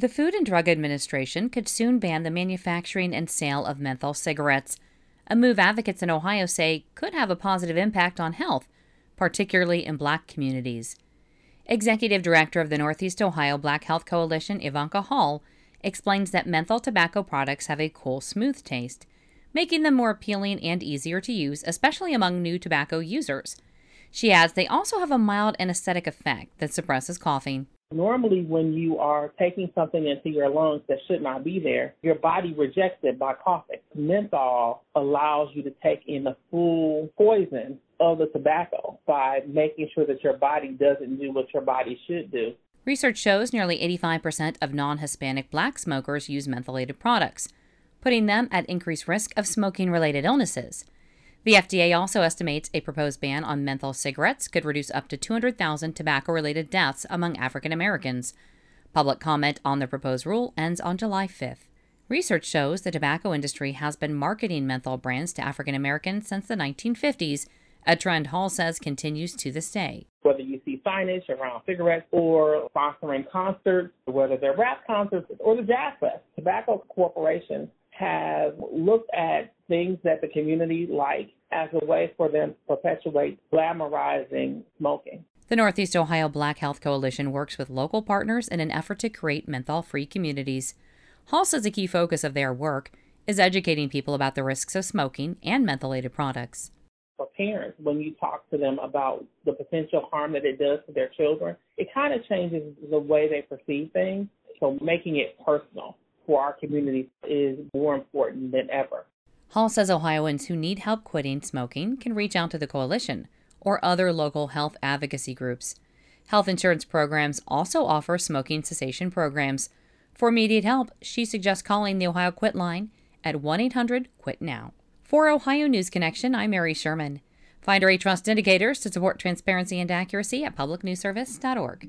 The Food and Drug Administration could soon ban the manufacturing and sale of menthol cigarettes, a move advocates in Ohio say could have a positive impact on health, particularly in black communities. Executive Director of the Northeast Ohio Black Health Coalition, Yvonka Hall, explains that menthol tobacco products have a cool, smooth taste, making them more appealing and easier to use, especially among new tobacco users. She adds they also have a mild anesthetic effect that suppresses coughing. Normally, when you are taking something into your lungs that should not be there, your body rejects it by coughing. Menthol allows you to take in the full poison of the tobacco by making sure that your body doesn't do what your body should do. Research shows nearly 85% of non Hispanic black smokers use mentholated products, putting them at increased risk of smoking related illnesses. The FDA also estimates a proposed ban on menthol cigarettes could reduce up to 200,000 tobacco related deaths among African Americans. Public comment on the proposed rule ends on July 5th. Research shows the tobacco industry has been marketing menthol brands to African Americans since the 1950s, a trend Hall says continues to this day. Whether you see signage around cigarettes or sponsoring concerts, whether they're rap concerts or the Jazz Fest, tobacco corporations have looked at things that the community like as a way for them to perpetuate glamorizing smoking. The Northeast Ohio Black Health Coalition works with local partners in an effort to create menthol free communities. Hall says a key focus of their work is educating people about the risks of smoking and mentholated products. For parents, when you talk to them about the potential harm that it does to their children, it kind of changes the way they perceive things. So making it personal for our communities is more important than ever. Hall says Ohioans who need help quitting smoking can reach out to the coalition or other local health advocacy groups. Health insurance programs also offer smoking cessation programs. For immediate help, she suggests calling the Ohio Quit line at 1 800 QUIT NOW. For Ohio News Connection, I'm Mary Sherman. Find our Trust indicators to support transparency and accuracy at publicnewsservice.org.